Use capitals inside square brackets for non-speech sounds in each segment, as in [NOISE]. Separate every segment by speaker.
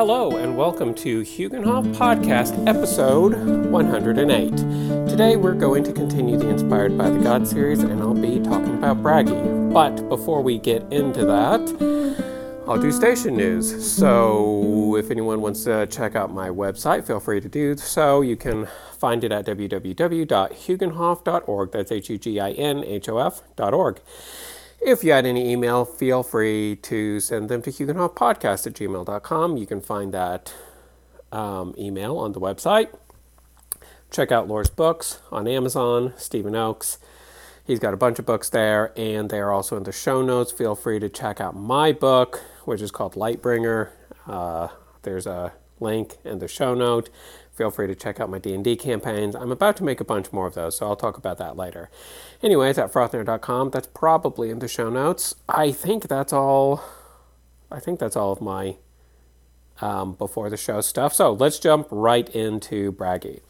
Speaker 1: Hello, and welcome to Huginhof Podcast, episode 108. Today we're going to continue the Inspired by the God series, and I'll be talking about Bragi. But before we get into that, I'll do station news. So if anyone wants to check out my website, feel free to do so. You can find it at www.huginhof.org. That's H U G I N H O F.org. If you had any email, feel free to send them to huginhofpodcast at gmail.com. You can find that um, email on the website. Check out Lore's books on Amazon, Stephen Oakes. He's got a bunch of books there, and they are also in the show notes. Feel free to check out my book, which is called Lightbringer. Uh, there's a link in the show note. Feel free to check out my D&D campaigns. I'm about to make a bunch more of those, so I'll talk about that later. Anyways, at frothner.com, that's probably in the show notes. I think that's all. I think that's all of my um, before the show stuff. So let's jump right into Bragi.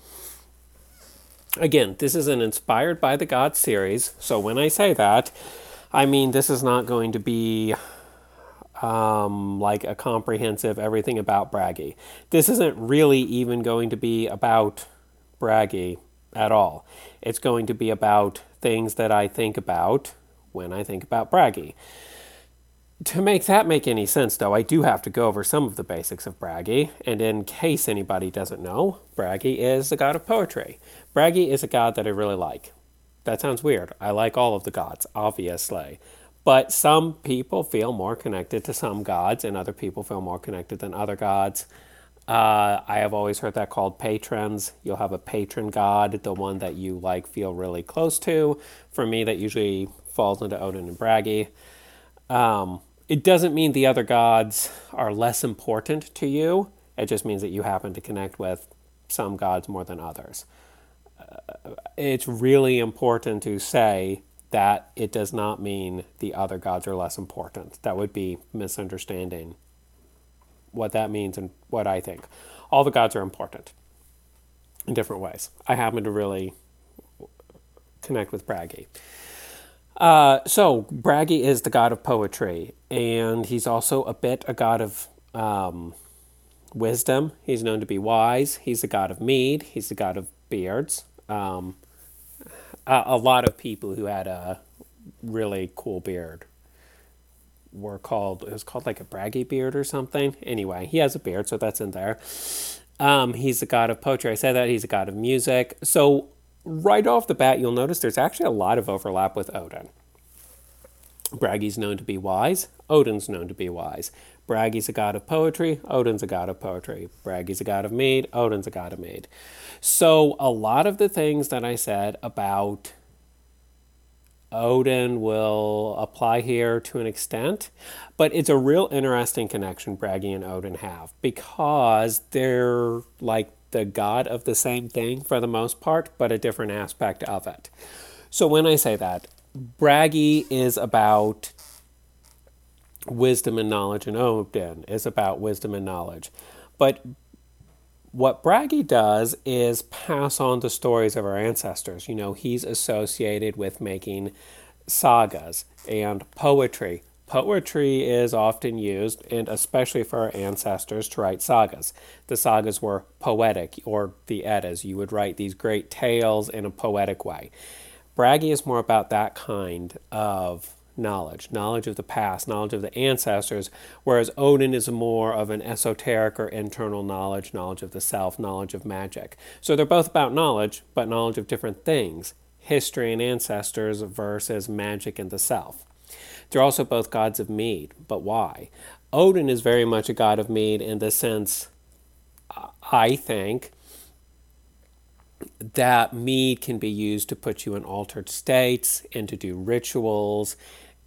Speaker 1: Again, this is an inspired by the gods series. So when I say that, I mean this is not going to be um, like a comprehensive everything about Bragi. This isn't really even going to be about Bragi at all. It's going to be about things that I think about when I think about Bragi. To make that make any sense, though, I do have to go over some of the basics of Bragi. And in case anybody doesn't know, Bragi is the god of poetry. Bragi is a god that I really like. That sounds weird. I like all of the gods, obviously. But some people feel more connected to some gods, and other people feel more connected than other gods. Uh, I have always heard that called patrons. You'll have a patron god, the one that you like feel really close to. For me, that usually falls into Odin and Bragi. Um, it doesn't mean the other gods are less important to you. It just means that you happen to connect with some gods more than others. Uh, it's really important to say that it does not mean the other gods are less important. That would be misunderstanding what that means and what I think. All the gods are important in different ways. I happen to really connect with Bragi. Uh, so, Bragi is the god of poetry, and he's also a bit a god of um, wisdom. He's known to be wise. He's the god of mead. He's the god of beards. Um, a, lot of people who had a really cool beard were called it was called like a braggy beard or something. Anyway, he has a beard, so that's in there. Um, he's the god of poetry. I said that he's a god of music. So right off the bat, you'll notice there's actually a lot of overlap with Odin. Bragi's known to be wise. Odin's known to be wise. Bragi's a god of poetry. Odin's a god of poetry. Bragi's a god of mead. Odin's a god of mead. So a lot of the things that I said about Odin will apply here to an extent, but it's a real interesting connection Bragi and Odin have because they're like the god of the same thing for the most part, but a different aspect of it. So when I say that, Bragi is about wisdom and knowledge, and oh, Odin is about wisdom and knowledge. But what Bragi does is pass on the stories of our ancestors. You know, he's associated with making sagas and poetry. Poetry is often used, and especially for our ancestors, to write sagas. The sagas were poetic, or the Eddas. You would write these great tales in a poetic way. Bragi is more about that kind of knowledge, knowledge of the past, knowledge of the ancestors, whereas Odin is more of an esoteric or internal knowledge, knowledge of the self, knowledge of magic. So they're both about knowledge, but knowledge of different things history and ancestors versus magic and the self. They're also both gods of mead, but why? Odin is very much a god of mead in the sense, I think, that mead can be used to put you in altered states and to do rituals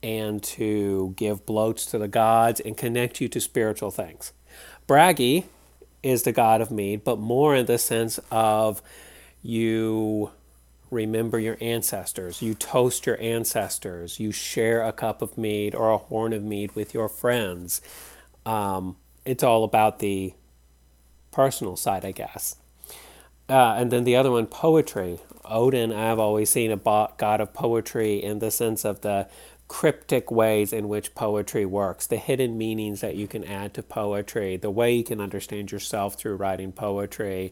Speaker 1: and to give bloats to the gods and connect you to spiritual things. Bragi is the god of mead, but more in the sense of you remember your ancestors, you toast your ancestors, you share a cup of mead or a horn of mead with your friends. Um, it's all about the personal side, I guess. Uh, and then the other one, poetry. Odin, I've always seen a god of poetry in the sense of the cryptic ways in which poetry works, the hidden meanings that you can add to poetry, the way you can understand yourself through writing poetry,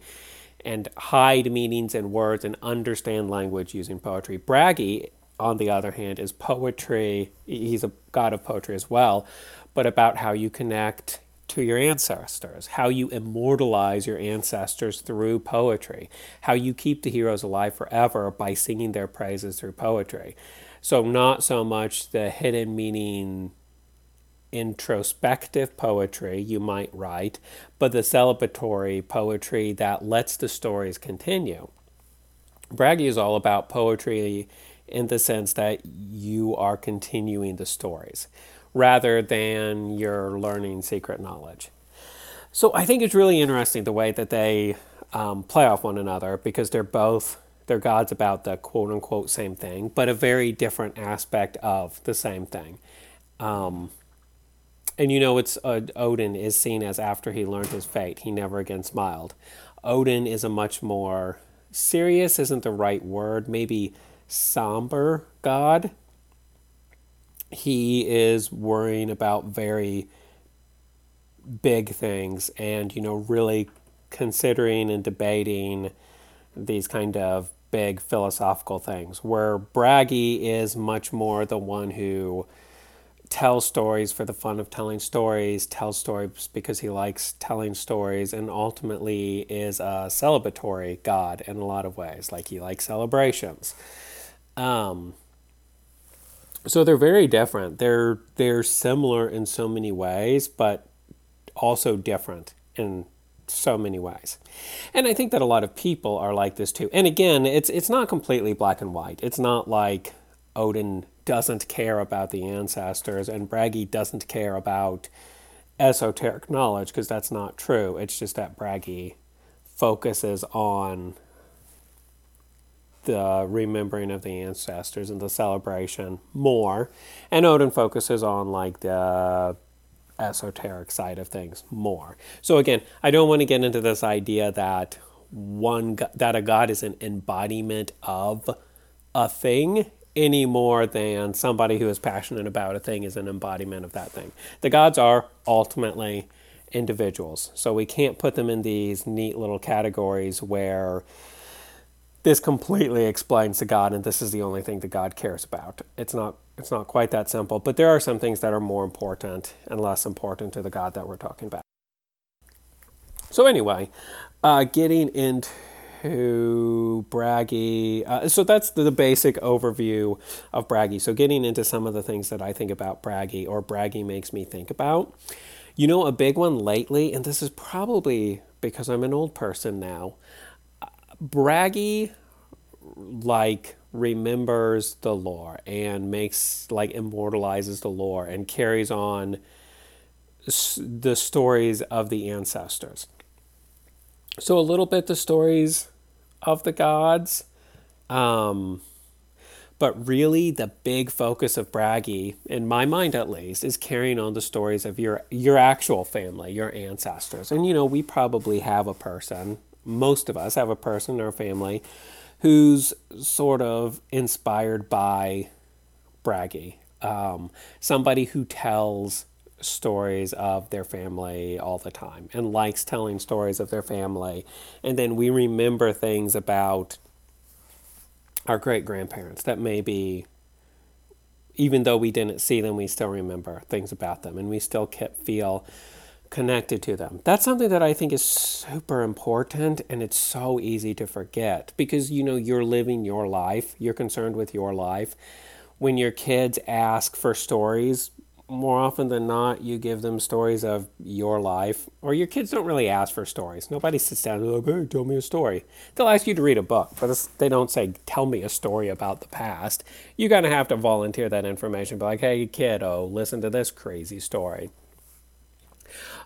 Speaker 1: and hide meanings in words and understand language using poetry. Bragi, on the other hand, is poetry. He's a god of poetry as well, but about how you connect to your ancestors, how you immortalize your ancestors through poetry, how you keep the heroes alive forever by singing their praises through poetry. So, not so much the hidden meaning introspective poetry you might write, but the celebratory poetry that lets the stories continue. Bragi is all about poetry in the sense that you are continuing the stories rather than you're learning secret knowledge. So I think it's really interesting the way that they um, play off one another because they're both they're gods about the quote unquote same thing, but a very different aspect of the same thing. Um, and you know, it's uh, Odin is seen as after he learned his fate, he never again smiled. Odin is a much more serious, isn't the right word, maybe somber god. He is worrying about very big things and, you know, really considering and debating these kind of big philosophical things, where Bragi is much more the one who tells stories for the fun of telling stories, tells stories because he likes telling stories, and ultimately is a celebratory god in a lot of ways. Like he likes celebrations. Um, so they're very different. They're they're similar in so many ways, but also different in so many ways. And I think that a lot of people are like this too. And again, it's it's not completely black and white. It's not like Odin doesn't care about the ancestors and Bragi doesn't care about esoteric knowledge because that's not true. It's just that Bragi focuses on the remembering of the ancestors and the celebration more and Odin focuses on like the esoteric side of things more. So again, I don't want to get into this idea that one that a god is an embodiment of a thing any more than somebody who is passionate about a thing is an embodiment of that thing. The gods are ultimately individuals. So we can't put them in these neat little categories where this completely explains the God and this is the only thing that God cares about. It's not it's not quite that simple, but there are some things that are more important and less important to the God that we're talking about. So anyway, uh, getting into Bragi, uh, so that's the, basic overview of Bragi. So getting into some of the things that I think about Bragi or Bragi makes me think about. You know, a big one lately, and this is probably because I'm an old person now. Bragi, like remembers the lore and makes like immortalizes the lore and carries on the stories of the ancestors. So a little bit the stories of the gods, um, but really the big focus of Bragi, in my mind at least, is carrying on the stories of your your actual family, your ancestors. And you know, we probably have a person, most of us have a person in our family who's sort of inspired by Bragi, um, somebody who tells stories of their family all the time and likes telling stories of their family. And then we remember things about our great grandparents that maybe, even though we didn't see them, we still remember things about them and we still can feel connected to them. That's something that I think is super important and it's so easy to forget because you know you're living your life, you're concerned with your life. When your kids ask for stories, more often than not, you give them stories of your life, or your kids don't really ask for stories. Nobody sits down and like, "Hey, tell me a story." They'll ask you to read a book, but they don't say, "Tell me a story about the past." You're gonna have to volunteer that information. Be like, "Hey, kiddo, listen to this crazy story."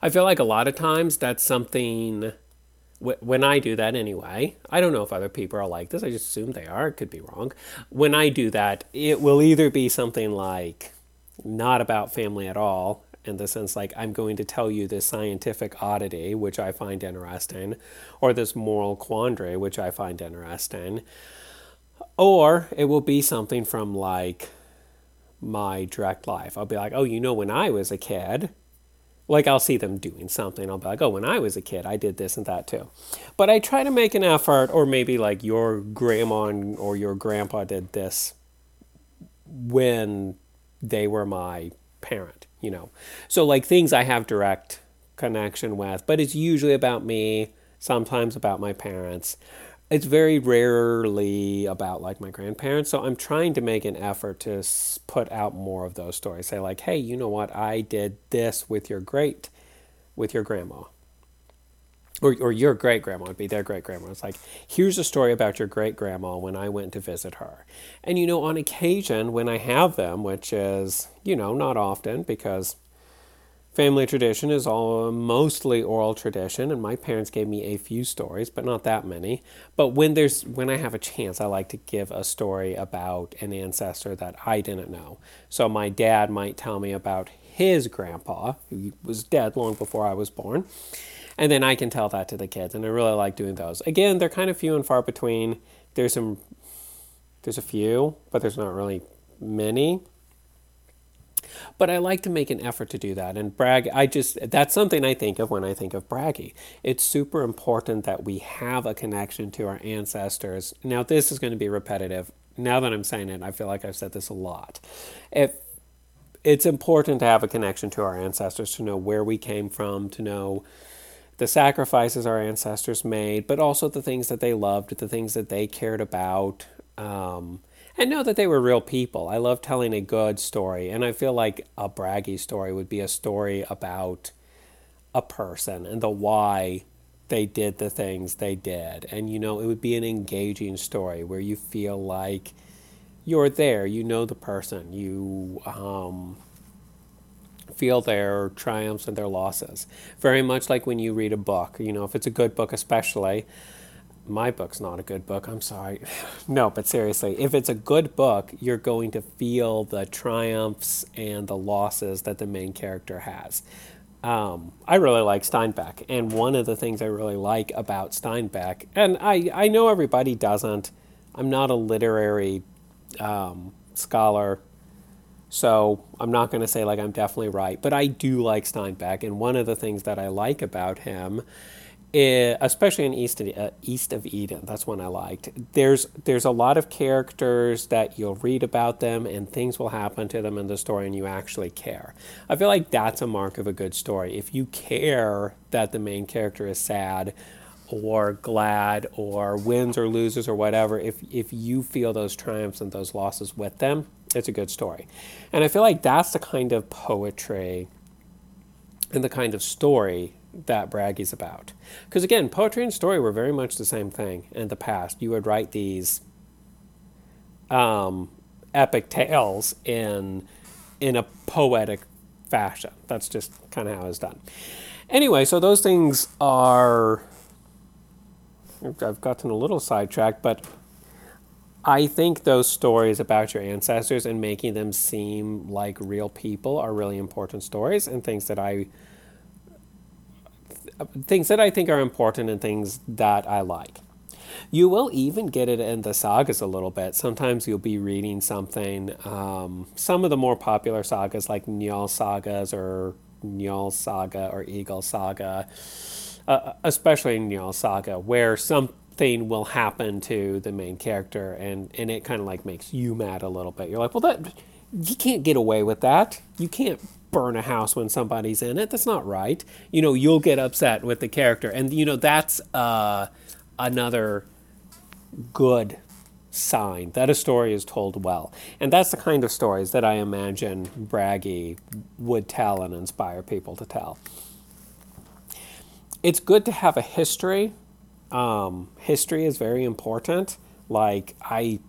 Speaker 1: I feel like a lot of times that's something when I do that anyway, I don't know if other people are like this. I just assume they are. It could be wrong. When I do that, it will either be something like not about family at all, in the sense like I'm going to tell you this scientific oddity, which I find interesting, or this moral quandary, which I find interesting, or it will be something from like my direct life. I'll be like, oh, you know, when I was a kid, like I'll see them doing something. I'll be like, oh, when I was a kid, I did this and that too. But I try to make an effort, or maybe like your grandma or your grandpa did this when they were my parent, you know. So like things I have direct connection with, but it's usually about me, sometimes about my parents. It's very rarely about like my grandparents. So I'm trying to make an effort to put out more of those stories. Say like, "Hey, you know what? I did this with your great with your grandma." Or, or your great grandma would be their great grandma. It's like, here's a story about your great grandma when I went to visit her. And, you know, on occasion when I have them, which is, you know, not often because Family tradition is all mostly oral tradition, and my parents gave me a few stories, but not that many. But when there's when I have a chance, I like to give a story about an ancestor that I didn't know. So my dad might tell me about his grandpa, who was dead long before I was born, and then I can tell that to the kids, and I really like doing those. Again, they're kind of few and far between. There's some, there's a few, but there's not really many. But I like to make an effort to do that. And brag, I just, that's something I think of when I think of Bragi. It's super important that we have a connection to our ancestors. Now, this is going to be repetitive. Now that I'm saying it, I feel like I've said this a lot. If it's important to have a connection to our ancestors, to know where we came from, to know the sacrifices our ancestors made, but also the things that they loved, the things that they cared about. Um, and know that they were real people. I love telling a good story, and I feel like a braggy story would be a story about a person and the why they did the things they did. And you know, it would be an engaging story where you feel like you're there, you know the person, you um, feel their triumphs and their losses. Very much like when you read a book, you know, if it's a good book, especially my book's not a good book. I'm sorry. [LAUGHS] No, but seriously, if it's a good book, you're going to feel the triumphs and the losses that the main character has. Um, I really like Steinbeck, and one of the things I really like about Steinbeck, and I, I know everybody doesn't, I'm not a literary um, scholar, so I'm not going to say like I'm definitely right, but I do like Steinbeck, and one of the things that I like about him especially in East of, uh, East of Eden, that's one I liked. There's there's a lot of characters that you'll read about them and things will happen to them in the story and you actually care. I feel like that's a mark of a good story. If you care that the main character is sad or glad or wins or loses or whatever, if if you feel those triumphs and those losses with them, it's a good story. And I feel like that's the kind of poetry and the kind of story that Bragi's about. Because again, poetry and story were very much the same thing in the past. You would write these um, epic tales in in a poetic fashion. That's just kind of how it's done. Anyway, so those things are. I've gotten a little sidetracked, but I think those stories about your ancestors and making them seem like real people are really important stories and things that I things that I think are important and things that I like. You will even get it in the sagas a little bit. Sometimes you'll be reading something, um, some of the more popular sagas like Njal sagas or Njal saga or Egil saga, uh, especially Njal saga, where something will happen to the main character and, and it kind of like makes you mad a little bit. You're like, well, that you can't get away with that. You can't burn a house when somebody's in it. That's not right. You know, you'll get upset with the character. And, you know, that's uh, another good sign that a story is told well. And that's the kind of stories that I imagine Bragi would tell and inspire people to tell. It's good to have a history. Um, history is very important. Like, I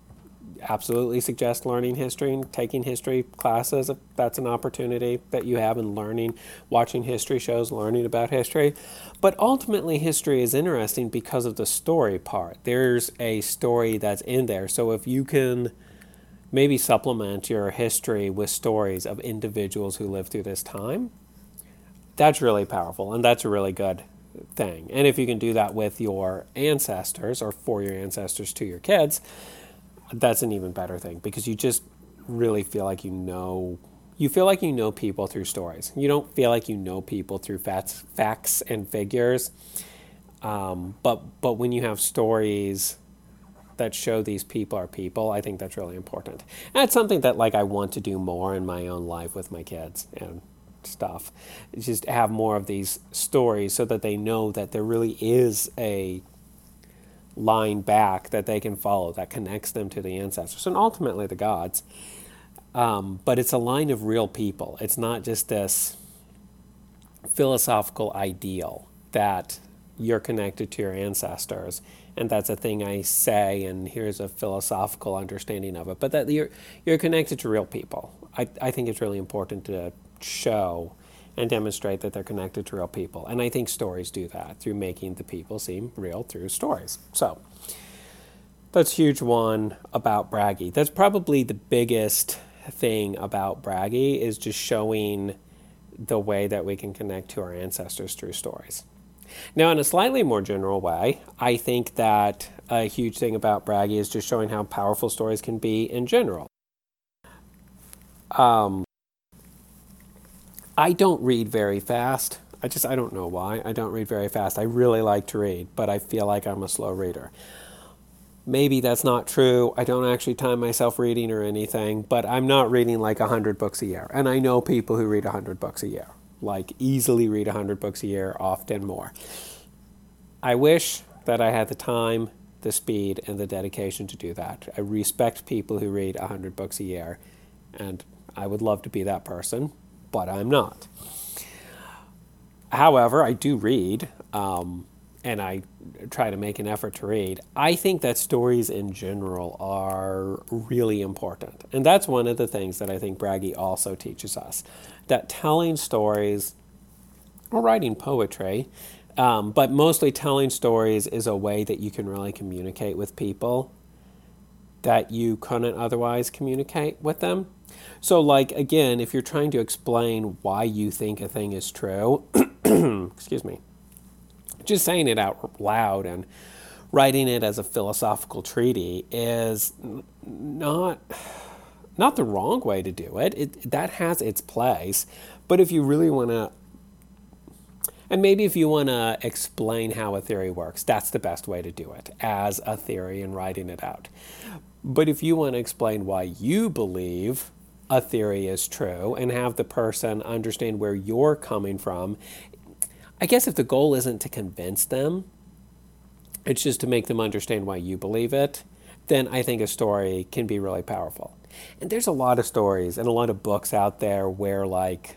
Speaker 1: absolutely suggest learning history and taking history classes if that's an opportunity that you have in learning, watching history shows, learning about history. But ultimately, history is interesting because of the story part. There's a story that's in there. So if you can maybe supplement your history with stories of individuals who lived through this time, that's really powerful and that's a really good thing. And if you can do that with your ancestors or for your ancestors to your kids, that's an even better thing because you just really feel like you know you feel like you know people through stories. You don't feel like you know people through facts, facts and figures. Um, but but when you have stories that show these people are people, I think that's really important. And it's something that like I want to do more in my own life with my kids and stuff. Just have more of these stories so that they know that there really is a line back that they can follow that connects them to the ancestors and ultimately the gods. Um, but it's a line of real people. It's not just this philosophical ideal that you're connected to your ancestors and that's a thing I say and here's a philosophical understanding of it but that you're you're connected to real people I, I think it's really important to show and demonstrate that they're connected to real people and I think stories do that through making the people seem real through stories so that's huge one about Bragi that's probably the biggest thing about Bragi is just showing the way that we can connect to our ancestors through stories. Now, in a slightly more general way, I think that a huge thing about Bragi is just showing how powerful stories can be in general. Um, I don't read very fast. I just, I don't know why. I don't read very fast. I really like to read, but I feel like I'm a slow reader maybe that's not true. I don't actually time myself reading or anything, but I'm not reading like 100 books a year. And I know people who read 100 books a year, like easily read 100 books a year, often more. I wish that I had the time, the speed, and the dedication to do that. I respect people who read 100 books a year, and I would love to be that person, but I'm not. However, I do read. Um, and I try to make an effort to read, I think that stories in general are really important. And that's one of the things that I think Bragi also teaches us that telling stories or writing poetry, um, but mostly telling stories is a way that you can really communicate with people that you couldn't otherwise communicate with them. So, like, again, if you're trying to explain why you think a thing is true, [CLEARS THROAT] excuse me just saying it out loud and writing it as a philosophical treaty is not not the wrong way to do it. it that has its place, but if you really want to and maybe if you want to explain how a theory works, that's the best way to do it as a theory and writing it out. But if you want to explain why you believe a theory is true and have the person understand where you're coming from I guess if the goal isn't to convince them, it's just to make them understand why you believe it, then I think a story can be really powerful. And there's a lot of stories and a lot of books out there where like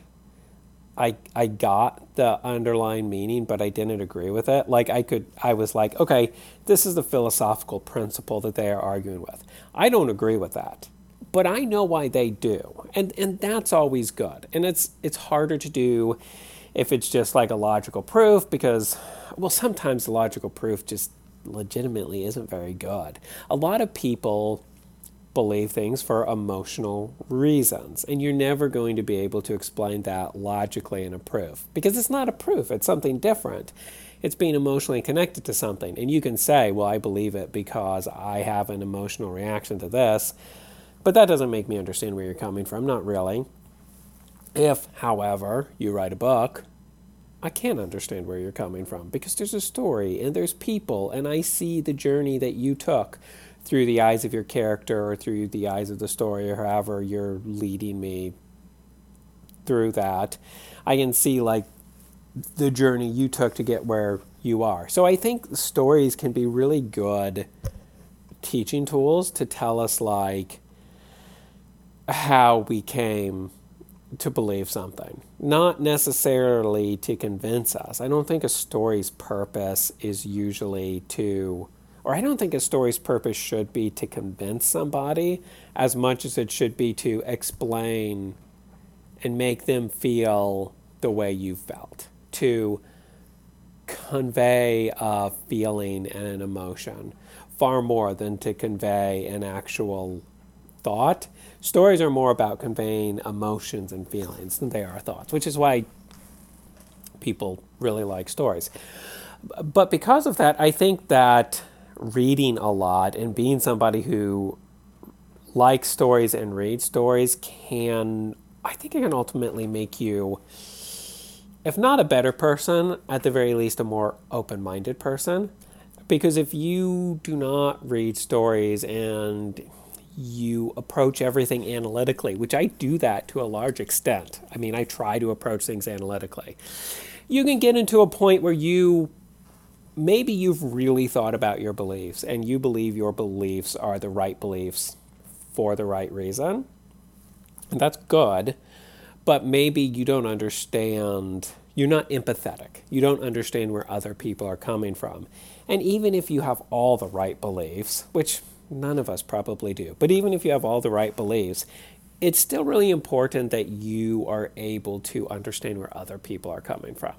Speaker 1: I I got the underlying meaning but I didn't agree with it. Like I could I was like, okay, this is the philosophical principle that they are arguing with. I don't agree with that. But I know why they do. And and that's always good. And it's it's harder to do if it's just like a logical proof, because, well, sometimes the logical proof just legitimately isn't very good. A lot of people believe things for emotional reasons, and you're never going to be able to explain that logically in a proof because it's not a proof, it's something different. It's being emotionally connected to something, and you can say, Well, I believe it because I have an emotional reaction to this, but that doesn't make me understand where you're coming from, not really. If, however, you write a book, I can't understand where you're coming from because there's a story and there's people, and I see the journey that you took through the eyes of your character or through the eyes of the story or however you're leading me through that. I can see like the journey you took to get where you are. So I think stories can be really good teaching tools to tell us like how we came to believe something, not necessarily to convince us. I don't think a story's purpose is usually to, or I don't think a story's purpose should be to convince somebody as much as it should be to explain and make them feel the way you felt, to convey a feeling and an emotion far more than to convey an actual thought. Stories are more about conveying emotions and feelings than they are thoughts, which is why people really like stories. But because of that, I think that reading a lot and being somebody who likes stories and reads stories can, I think it can ultimately make you, if not a better person, at the very least a more open minded person. Because if you do not read stories and you approach everything analytically, which I do that to a large extent. I mean, I try to approach things analytically. You can get into a point where you maybe you've really thought about your beliefs and you believe your beliefs are the right beliefs for the right reason. And that's good, but maybe you don't understand, you're not empathetic. You don't understand where other people are coming from. And even if you have all the right beliefs, which None of us probably do. But even if you have all the right beliefs, it's still really important that you are able to understand where other people are coming from.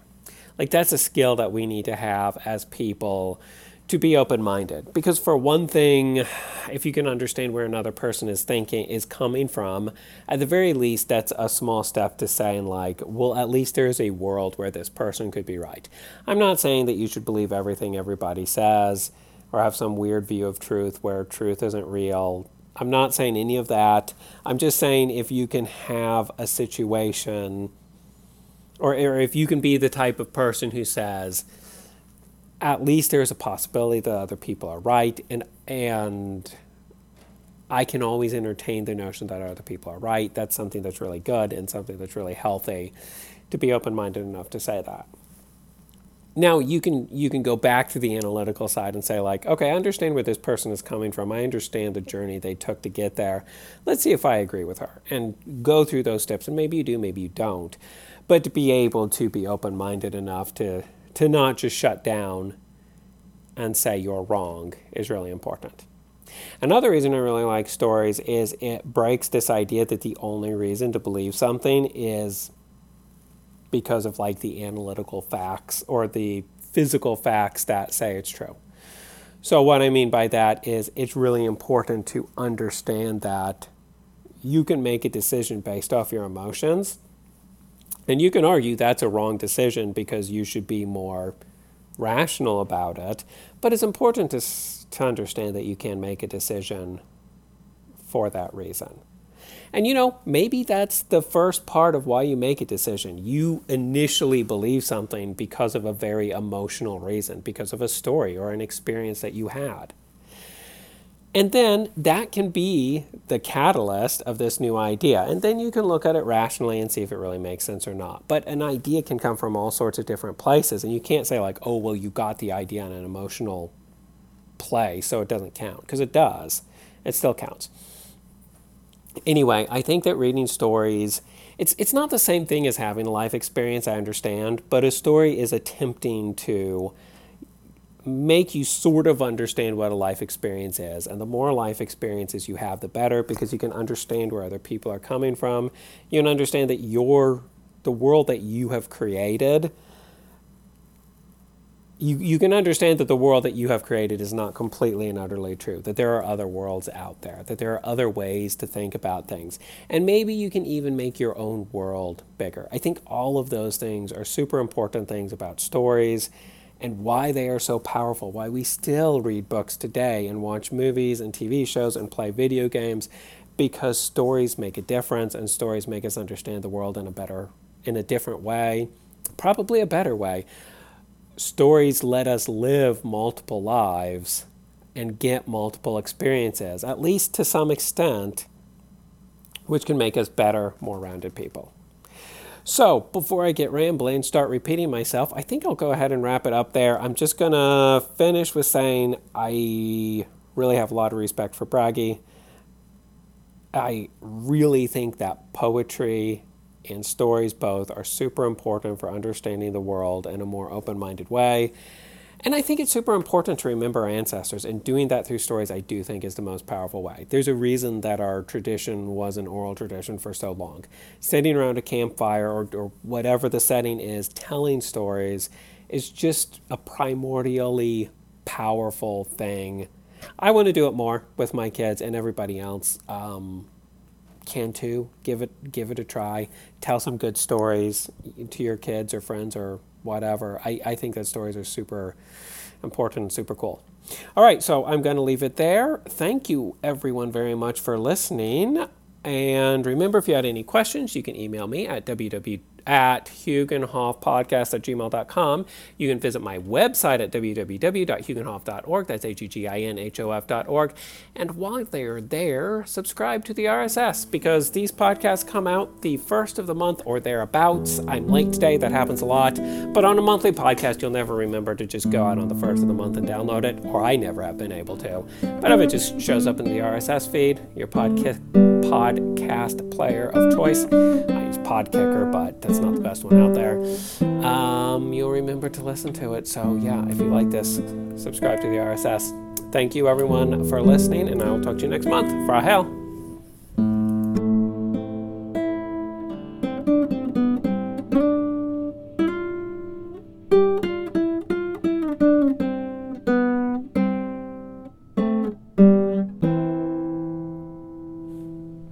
Speaker 1: Like, that's a skill that we need to have as people to be open minded. Because, for one thing, if you can understand where another person is thinking, is coming from, at the very least, that's a small step to saying, like, well, at least there's a world where this person could be right. I'm not saying that you should believe everything everybody says or have some weird view of truth where truth isn't real. I'm not saying any of that. I'm just saying if you can have a situation, or, or if you can be the type of person who says, at least there's a possibility that other people are right, and and I can always entertain the notion that other people are right. That's something that's really good and something that's really healthy to be open minded enough to say that now you can you can go back to the analytical side and say like okay i understand where this person is coming from. I understand the journey they took to get there. Let's see if i agree with her and go through those steps. And maybe you do maybe you don't. But to be able to be open-minded enough to to not just shut down and say you're wrong is really important. Another reason i really like stories is it breaks this idea that the only reason to believe something is because of like the analytical facts or the physical facts that say it's true. So, what I mean by that is it's really important to understand that you can make a decision based off your emotions. And you can argue that's a wrong decision because you should be more rational about it. But it's important to, to understand that you can make a decision for that reason. And you know, maybe that's the first part of why you make a decision. You initially believe something because of a very emotional reason, because of a story or an experience that you had. And then that can be the catalyst of this new idea. And then you can look at it rationally and see if it really makes sense or not. But an idea can come from all sorts of different places. And you can't say, like, oh, well, you got the idea on an emotional play, so it doesn't count. Because it does, it still counts anyway, I think that reading stories it's it's not the same thing as having a life experience, I understand, but a story is attempting to make you sort of understand what a life experience is. And the more life experiences you have, the better because you can understand where other people are coming from. You can understand that your the world that you have created you, you can understand that the world that you have created is not completely and utterly true, that there are other worlds out there, that there are other ways to think about things. And maybe you can even make your own world bigger. I think all of those things are super important things about stories and why they are so powerful, why we still read books today and watch movies and TV shows and play video games because stories make a difference and stories make us understand the world in a better in a different way, probably a better way stories let us live multiple lives and get multiple experiences, at least to some extent, which can make us better, more rounded people. So, before I get rambling and start repeating myself, I think I'll go ahead and wrap it up there. I'm just going to finish with saying I really have a lot of respect for Bragi. I really think that poetry and stories both are super important for understanding the world in a more open minded way. And I think it's super important to remember our ancestors, and doing that through stories, I do think, is the most powerful way. There's a reason that our tradition was an oral tradition for so long. Sitting around a campfire or, or whatever the setting is, telling stories is just a primordially powerful thing. I want to do it more with my kids and everybody else. Um, can too. Give it give it a try. Tell some good stories to your kids or friends or whatever. I, I think that stories are super important super cool. All right, so I'm going to leave it there. Thank you, everyone, very much for listening. And remember, if you had any questions, you can email me at www at huginhofpodcast at gmail.com. You can visit my website at www.huginhof.org. That's H-U-G-I-N-H-O-F.org. And while they're there, subscribe to the RSS because these podcasts come out the first of the month or thereabouts. I'm late today. That happens a lot. But on a monthly podcast, you'll never remember to just go out on the first of the month and download it, or I never have been able to. But if it just shows up in the RSS feed, your podcast podcast player of choice. I use Podkicker, but that's not the best one out there. Um, you'll remember to listen to it. So, yeah, if you like this, subscribe to the RSS. Thank you, everyone, for listening, and I will talk to you next month. Frahel.